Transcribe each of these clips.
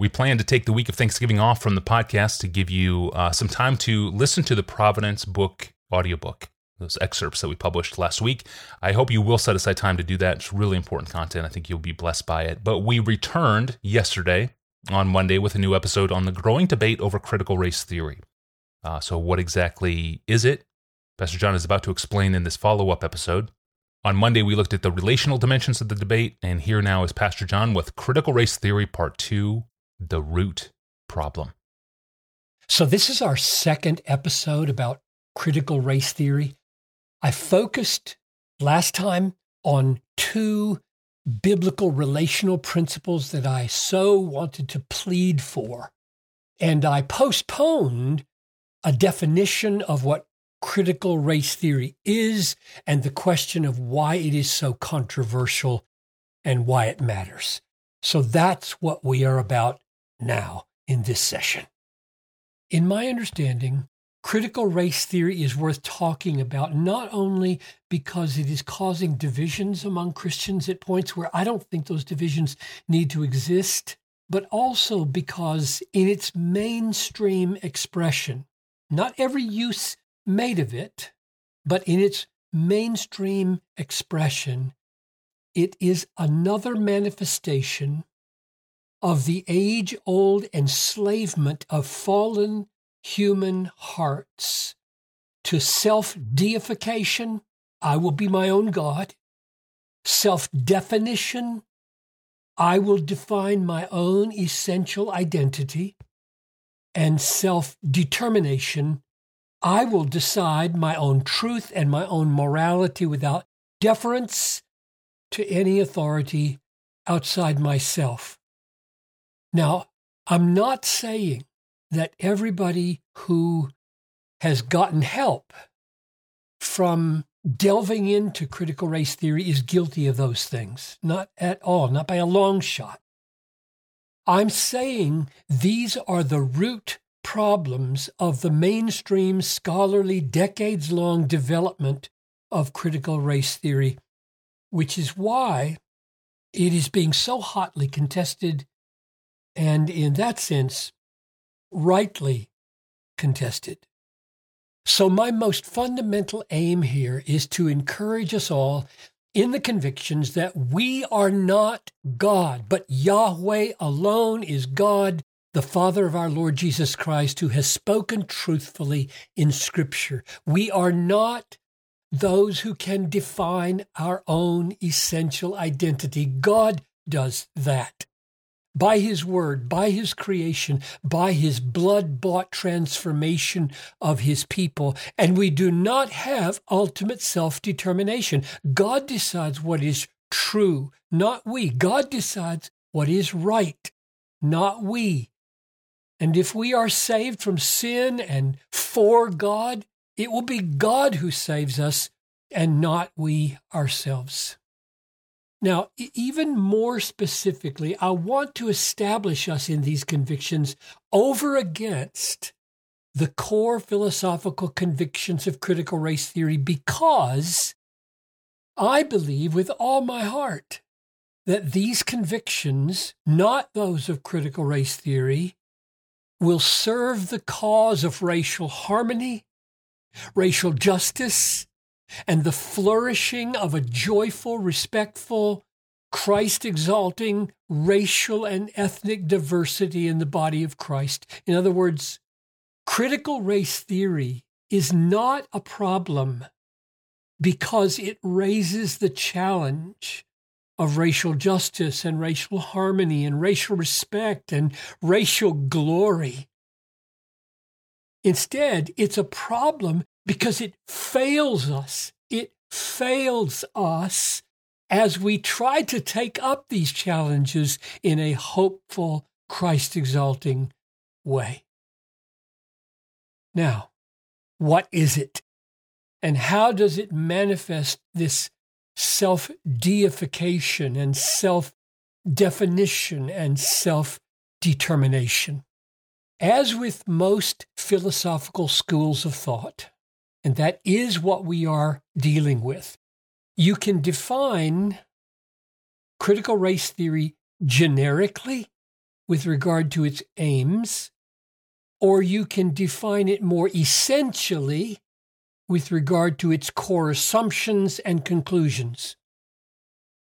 We plan to take the week of Thanksgiving off from the podcast to give you uh, some time to listen to the Providence book audiobook, those excerpts that we published last week. I hope you will set aside time to do that. It's really important content. I think you'll be blessed by it. But we returned yesterday on Monday with a new episode on the growing debate over critical race theory. Uh, so, what exactly is it? Pastor John is about to explain in this follow up episode. On Monday, we looked at the relational dimensions of the debate, and here now is Pastor John with Critical Race Theory Part 2 The Root Problem. So, this is our second episode about critical race theory. I focused last time on two biblical relational principles that I so wanted to plead for. And I postponed a definition of what critical race theory is and the question of why it is so controversial and why it matters. So that's what we are about now in this session. In my understanding, critical race theory is worth talking about not only because it is causing divisions among Christians at points where I don't think those divisions need to exist, but also because in its mainstream expression, not every use made of it, but in its mainstream expression, it is another manifestation of the age old enslavement of fallen human hearts to self deification. I will be my own God. Self definition. I will define my own essential identity. And self determination. I will decide my own truth and my own morality without deference to any authority outside myself. Now, I'm not saying that everybody who has gotten help from delving into critical race theory is guilty of those things. Not at all, not by a long shot. I'm saying these are the root problems of the mainstream scholarly decades long development of critical race theory, which is why it is being so hotly contested and, in that sense, rightly contested. So, my most fundamental aim here is to encourage us all in the convictions that we are not God, but Yahweh alone is God the Father of our Lord Jesus Christ, who has spoken truthfully in Scripture. We are not those who can define our own essential identity. God does that. By his word, by his creation, by his blood bought transformation of his people. And we do not have ultimate self determination. God decides what is true, not we. God decides what is right, not we. And if we are saved from sin and for God, it will be God who saves us and not we ourselves. Now, even more specifically, I want to establish us in these convictions over against the core philosophical convictions of critical race theory because I believe with all my heart that these convictions, not those of critical race theory, will serve the cause of racial harmony, racial justice, and the flourishing of a joyful, respectful, Christ exalting racial and ethnic diversity in the body of Christ. In other words, critical race theory is not a problem because it raises the challenge of racial justice and racial harmony and racial respect and racial glory. Instead, it's a problem because it fails us. It fails us as we try to take up these challenges in a hopeful, Christ exalting way. Now, what is it? And how does it manifest this self deification and self definition and self determination. As with most philosophical schools of thought, and that is what we are dealing with, you can define critical race theory generically with regard to its aims, or you can define it more essentially with regard to its core assumptions and conclusions.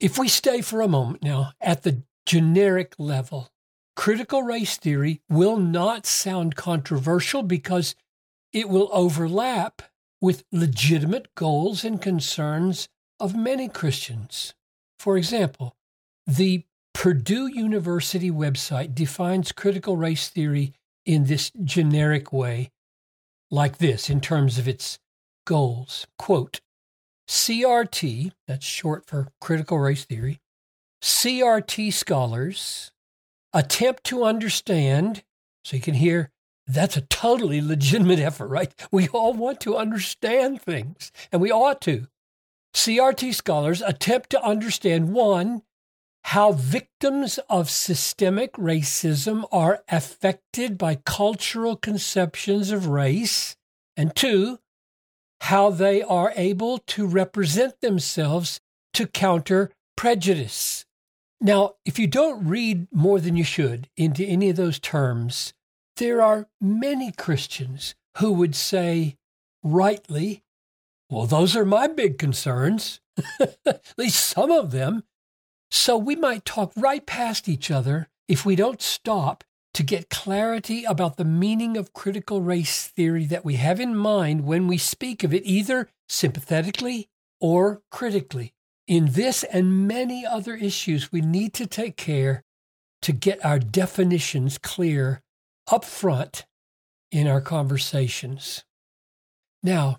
If we stay for a moment now at the generic level, critical race theory will not sound controversial because it will overlap with legitimate goals and concerns of many Christians. For example, the Purdue University website defines critical race theory in this generic way, like this in terms of its goals. Quote, CRT, that's short for critical race theory, CRT scholars attempt to understand, so you can hear that's a totally legitimate effort, right? We all want to understand things, and we ought to. CRT scholars attempt to understand one, how victims of systemic racism are affected by cultural conceptions of race, and two, how they are able to represent themselves to counter prejudice. Now, if you don't read more than you should into any of those terms, there are many Christians who would say, rightly, well, those are my big concerns, at least some of them. So we might talk right past each other if we don't stop to get clarity about the meaning of critical race theory that we have in mind when we speak of it, either sympathetically or critically. In this and many other issues, we need to take care to get our definitions clear up front in our conversations. Now,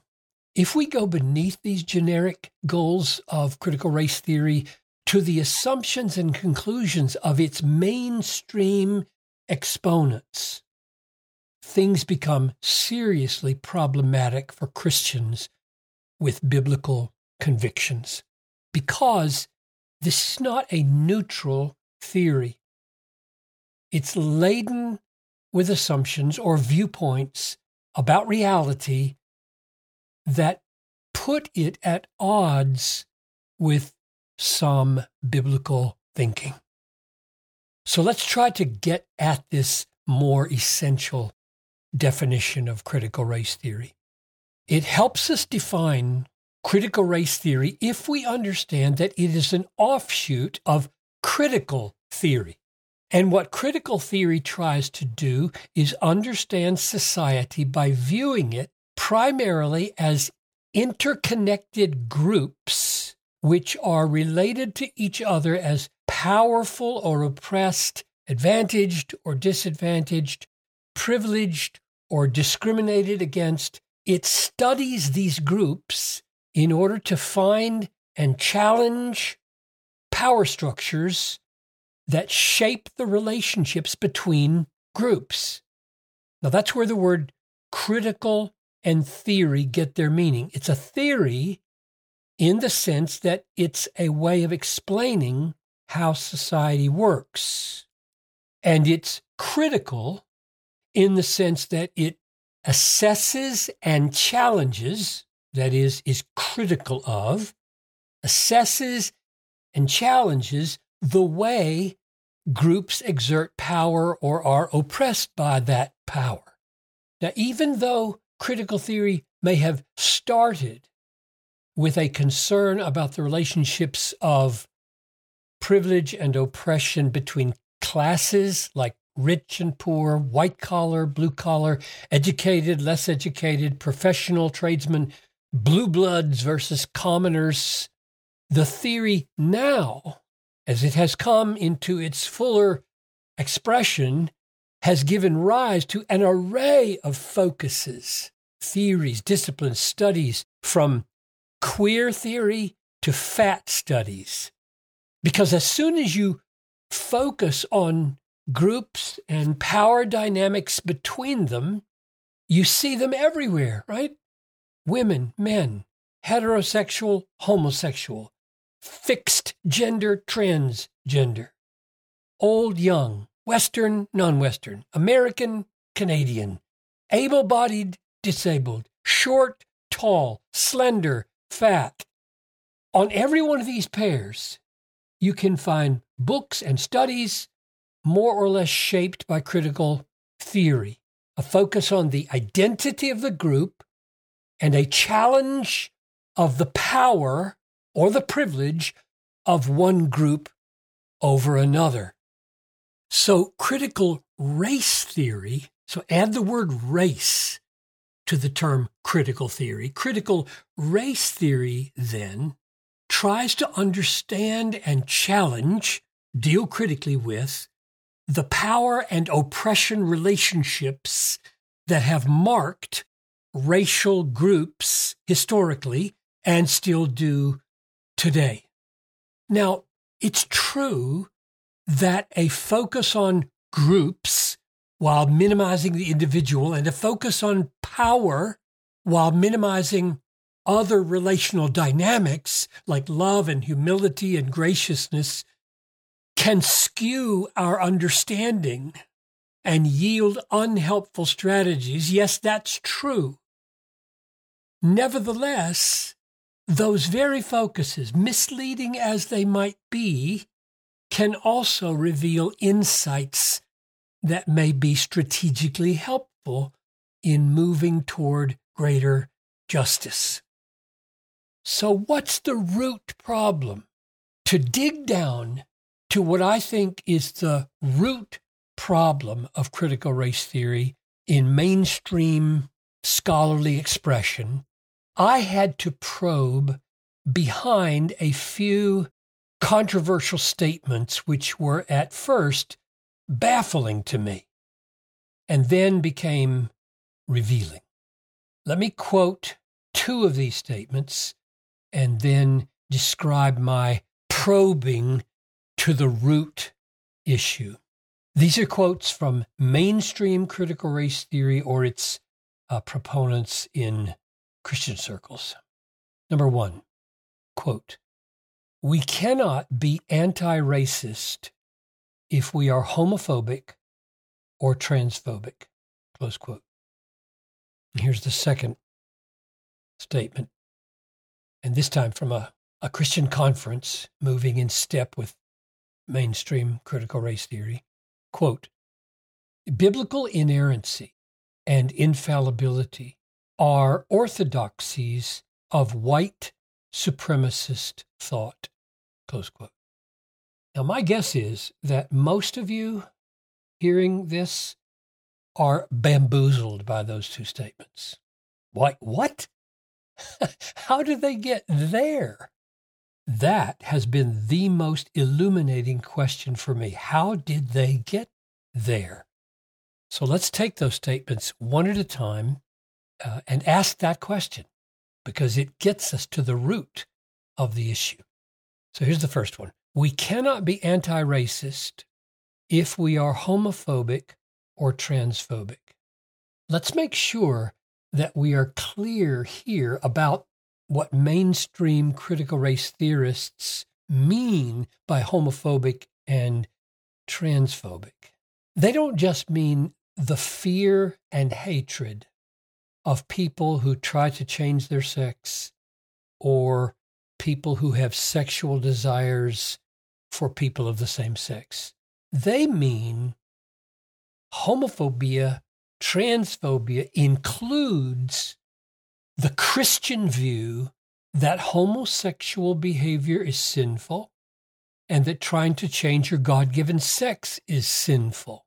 if we go beneath these generic goals of critical race theory to the assumptions and conclusions of its mainstream exponents, things become seriously problematic for Christians with biblical convictions because this is not a neutral theory. It's laden with assumptions or viewpoints about reality that put it at odds with some biblical thinking. So let's try to get at this more essential definition of critical race theory. It helps us define critical race theory if we understand that it is an offshoot of critical theory. And what critical theory tries to do is understand society by viewing it primarily as interconnected groups which are related to each other as powerful or oppressed, advantaged or disadvantaged, privileged or discriminated against. It studies these groups in order to find and challenge power structures that shape the relationships between groups. Now, that's where the word critical and theory get their meaning. It's a theory in the sense that it's a way of explaining how society works. And it's critical in the sense that it assesses and challenges, that is, is critical of, assesses and challenges the way groups exert power or are oppressed by that power. Now, even though critical theory may have started with a concern about the relationships of privilege and oppression between classes like rich and poor, white collar, blue collar, educated, less educated, professional tradesmen, blue bloods versus commoners. The theory now as it has come into its fuller expression, has given rise to an array of focuses, theories, disciplines, studies, from queer theory to fat studies. Because as soon as you focus on groups and power dynamics between them, you see them everywhere, right? Women, men, heterosexual, homosexual, fixed gender, transgender, old, young, Western, non Western, American, Canadian, able bodied, disabled, short, tall, slender, fat. On every one of these pairs, you can find books and studies, more or less shaped by critical theory, a focus on the identity of the group and a challenge of the power or the privilege of one group over another. So, critical race theory, so add the word race to the term critical theory. Critical race theory then tries to understand and challenge, deal critically with, the power and oppression relationships that have marked racial groups historically and still do today. Now, it's true that a focus on groups while minimizing the individual and a focus on power while minimizing other relational dynamics like love and humility and graciousness can skew our understanding and yield unhelpful strategies. Yes, that's true. Nevertheless, those very focuses, misleading as they might be, can also reveal insights that may be strategically helpful in moving toward greater justice. So, what's the root problem? To dig down to what I think is the root problem of critical race theory in mainstream scholarly expression, I had to probe behind a few controversial statements which were at first baffling to me and then became revealing. Let me quote two of these statements and then describe my probing to the root issue. These are quotes from mainstream critical race theory or its uh, proponents in Christian circles. Number one, quote, we cannot be anti racist if we are homophobic or transphobic, close quote. Here's the second statement, and this time from a, a Christian conference moving in step with mainstream critical race theory. Quote Biblical inerrancy and infallibility are orthodoxies of white supremacist thought. Close quote. Now, my guess is that most of you hearing this are bamboozled by those two statements. Why, what? How did they get there? That has been the most illuminating question for me. How did they get there? So let's take those statements one at a time uh, and ask that question because it gets us to the root of the issue. So here's the first one we cannot be anti racist if we are homophobic or transphobic. Let's make sure that we are clear here about what mainstream critical race theorists mean by homophobic and transphobic. They don't just mean the fear and hatred of people who try to change their sex or people who have sexual desires for people of the same sex. They mean homophobia, transphobia includes the Christian view that homosexual behavior is sinful and that trying to change your God given sex is sinful.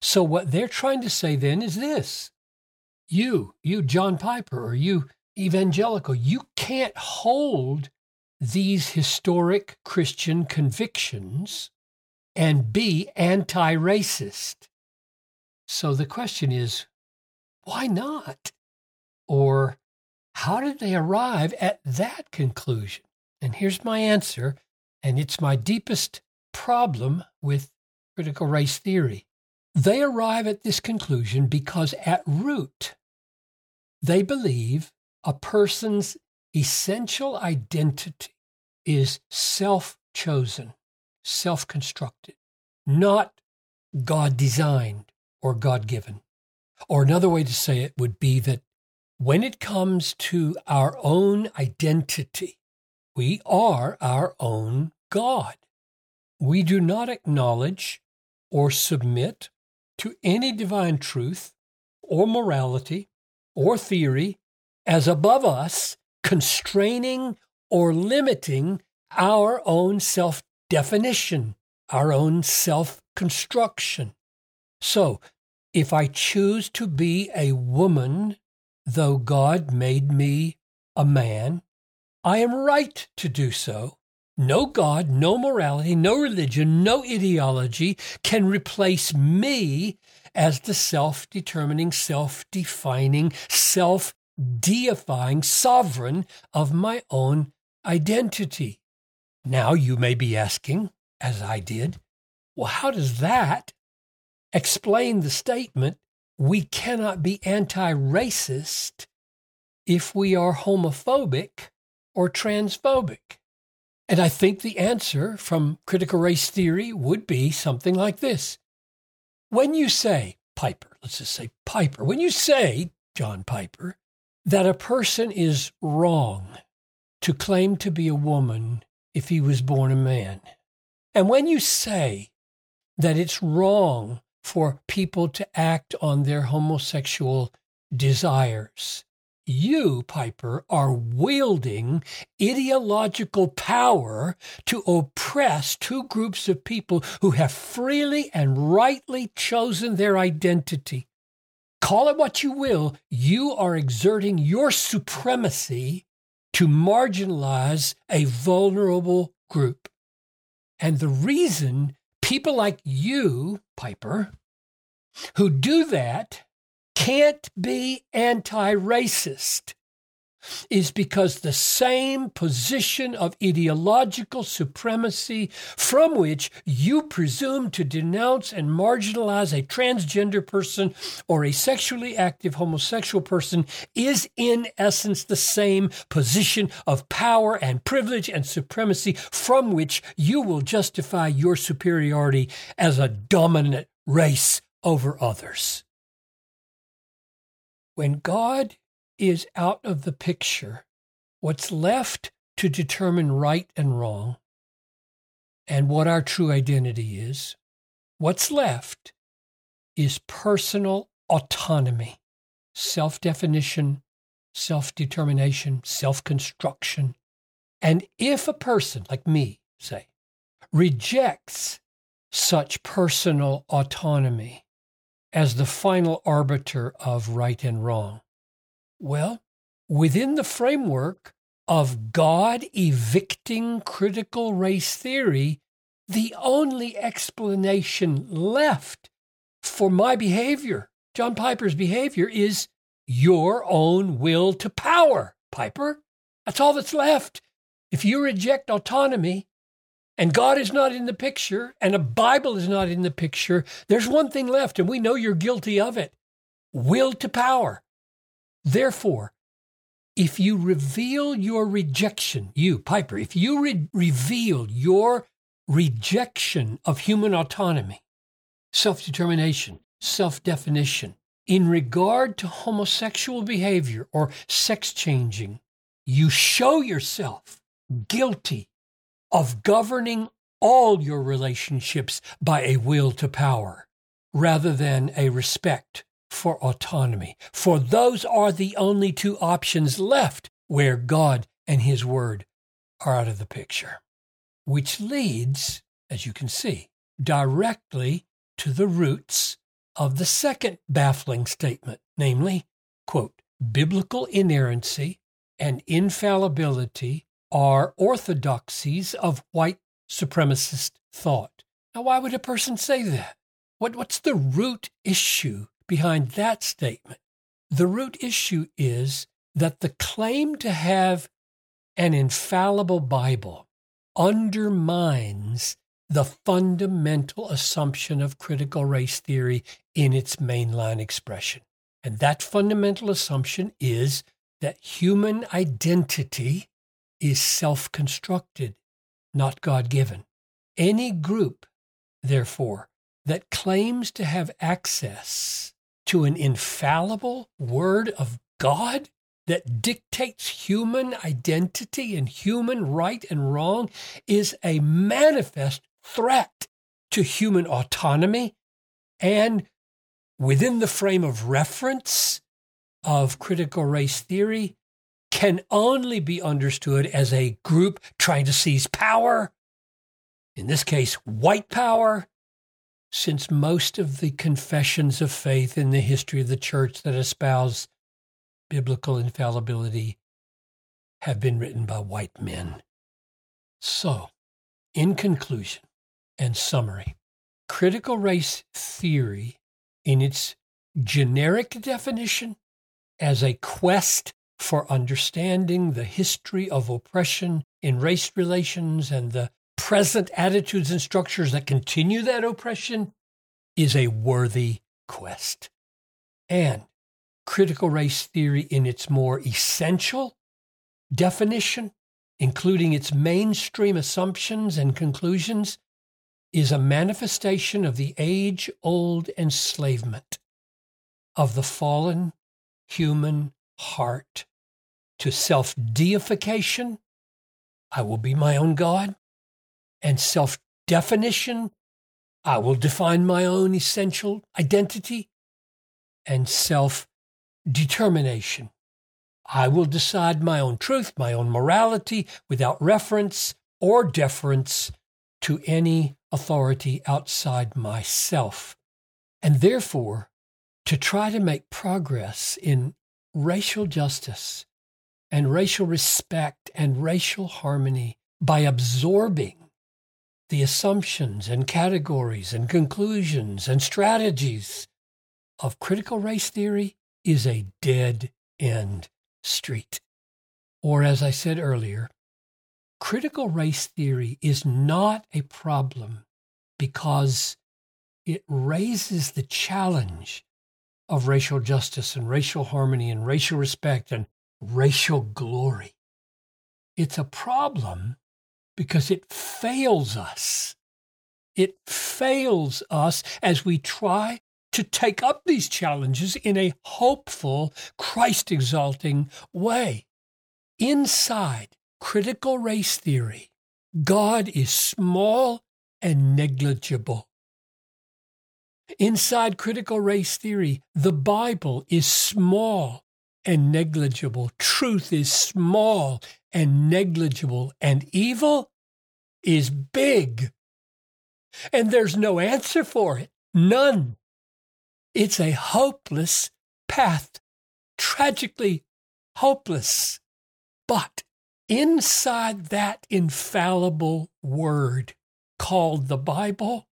So, what they're trying to say then is this you, you, John Piper, or you, evangelical, you can't hold these historic Christian convictions and be anti racist. So the question is, why not? Or how did they arrive at that conclusion? And here's my answer, and it's my deepest problem with critical race theory. They arrive at this conclusion because at root, they believe a person's essential identity is self chosen, self constructed, not God designed or God given. Or another way to say it would be that when it comes to our own identity, we are our own God. We do not acknowledge or submit to any divine truth or morality or theory as above us, constraining or limiting our own self definition, our own self construction. So, if I choose to be a woman, though God made me a man, I am right to do so. No God, no morality, no religion, no ideology can replace me as the self determining, self defining, self deifying sovereign of my own identity. Now you may be asking, as I did, well, how does that explain the statement we cannot be anti racist if we are homophobic or transphobic? And I think the answer from critical race theory would be something like this. When you say, Piper, let's just say Piper, when you say, John Piper, that a person is wrong to claim to be a woman if he was born a man, and when you say that it's wrong for people to act on their homosexual desires, you, Piper, are wielding ideological power to oppress two groups of people who have freely and rightly chosen their identity. Call it what you will, you are exerting your supremacy to marginalize a vulnerable group. And the reason people like you, Piper, who do that can't be anti racist is because the same position of ideological supremacy from which you presume to denounce and marginalize a transgender person or a sexually active homosexual person is in essence the same position of power and privilege and supremacy from which you will justify your superiority as a dominant race over others. When God is out of the picture, what's left to determine right and wrong and what our true identity is, what's left is personal autonomy, self definition, self determination, self construction. And if a person, like me, say, rejects such personal autonomy, as the final arbiter of right and wrong? Well, within the framework of God evicting critical race theory, the only explanation left for my behavior, John Piper's behavior, is your own will to power, Piper. That's all that's left. If you reject autonomy, and God is not in the picture and a Bible is not in the picture, there's one thing left, and we know you're guilty of it will to power. Therefore, if you reveal your rejection, you, Piper, if you re- reveal your rejection of human autonomy, self determination, self definition, in regard to homosexual behavior or sex changing, you show yourself guilty of governing all your relationships by a will to power rather than a respect for autonomy. For those are the only two options left where God and His Word are out of the picture. Which leads, as you can see, directly to the roots of the second baffling statement, namely, quote, biblical inerrancy and infallibility are orthodoxies of white supremacist thought. Now, why would a person say that? What, what's the root issue behind that statement? The root issue is that the claim to have an infallible Bible undermines the fundamental assumption of critical race theory in its mainline expression. And that fundamental assumption is that human identity is self constructed, not God given. Any group, therefore, that claims to have access to an infallible word of God that dictates human identity and human right and wrong is a manifest threat to human autonomy and within the frame of reference of critical race theory can only be understood as a group trying to seize power, in this case, white power, since most of the confessions of faith in the history of the church that espouse biblical infallibility have been written by white men. So, in conclusion and summary, critical race theory, in its generic definition, as a quest for understanding the history of oppression in race relations and the present attitudes and structures that continue that oppression is a worthy quest. And critical race theory, in its more essential definition, including its mainstream assumptions and conclusions, is a manifestation of the age old enslavement of the fallen human heart to self deification. I will be my own God and self definition. I will define my own essential identity and self determination. I will decide my own truth, my own morality, without reference or deference to any authority outside myself. And therefore, to try to make progress in racial justice and racial respect and racial harmony by absorbing the assumptions and categories and conclusions and strategies of critical race theory is a dead end street. Or, as I said earlier, critical race theory is not a problem because it raises the challenge of racial justice and racial harmony and racial respect and racial glory. It's a problem because it fails us. It fails us as we try to take up these challenges in a hopeful, Christ exalting way. Inside critical race theory, God is small and negligible. Inside critical race theory, the Bible is small and negligible. Truth is small and negligible, and evil is big. And there's no answer for it. None. It's a hopeless path, tragically hopeless. But inside that infallible word called the Bible,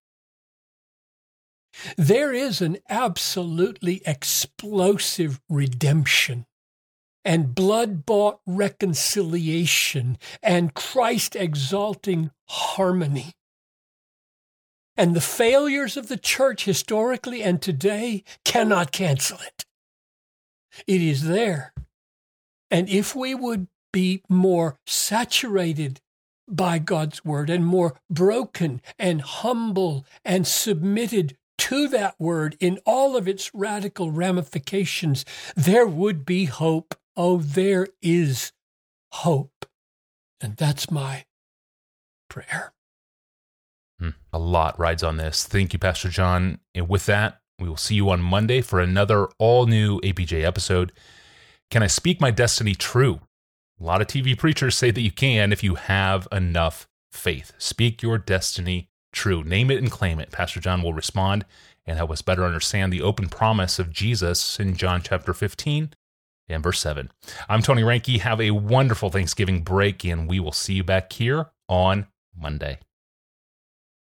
there is an absolutely explosive redemption and blood bought reconciliation and Christ exalting harmony. And the failures of the church historically and today cannot cancel it. It is there. And if we would be more saturated by God's word and more broken and humble and submitted to that word in all of its radical ramifications, there would be hope. Oh, there is hope. And that's my prayer. Hmm, a lot rides on this. Thank you, Pastor John. And with that, we will see you on Monday for another all new APJ episode. Can I speak my destiny true? A lot of TV preachers say that you can if you have enough faith. Speak your destiny true. Name it and claim it. Pastor John will respond and help us better understand the open promise of Jesus in John chapter 15 and verse 7. I'm Tony Reinke. Have a wonderful Thanksgiving break, and we will see you back here on Monday.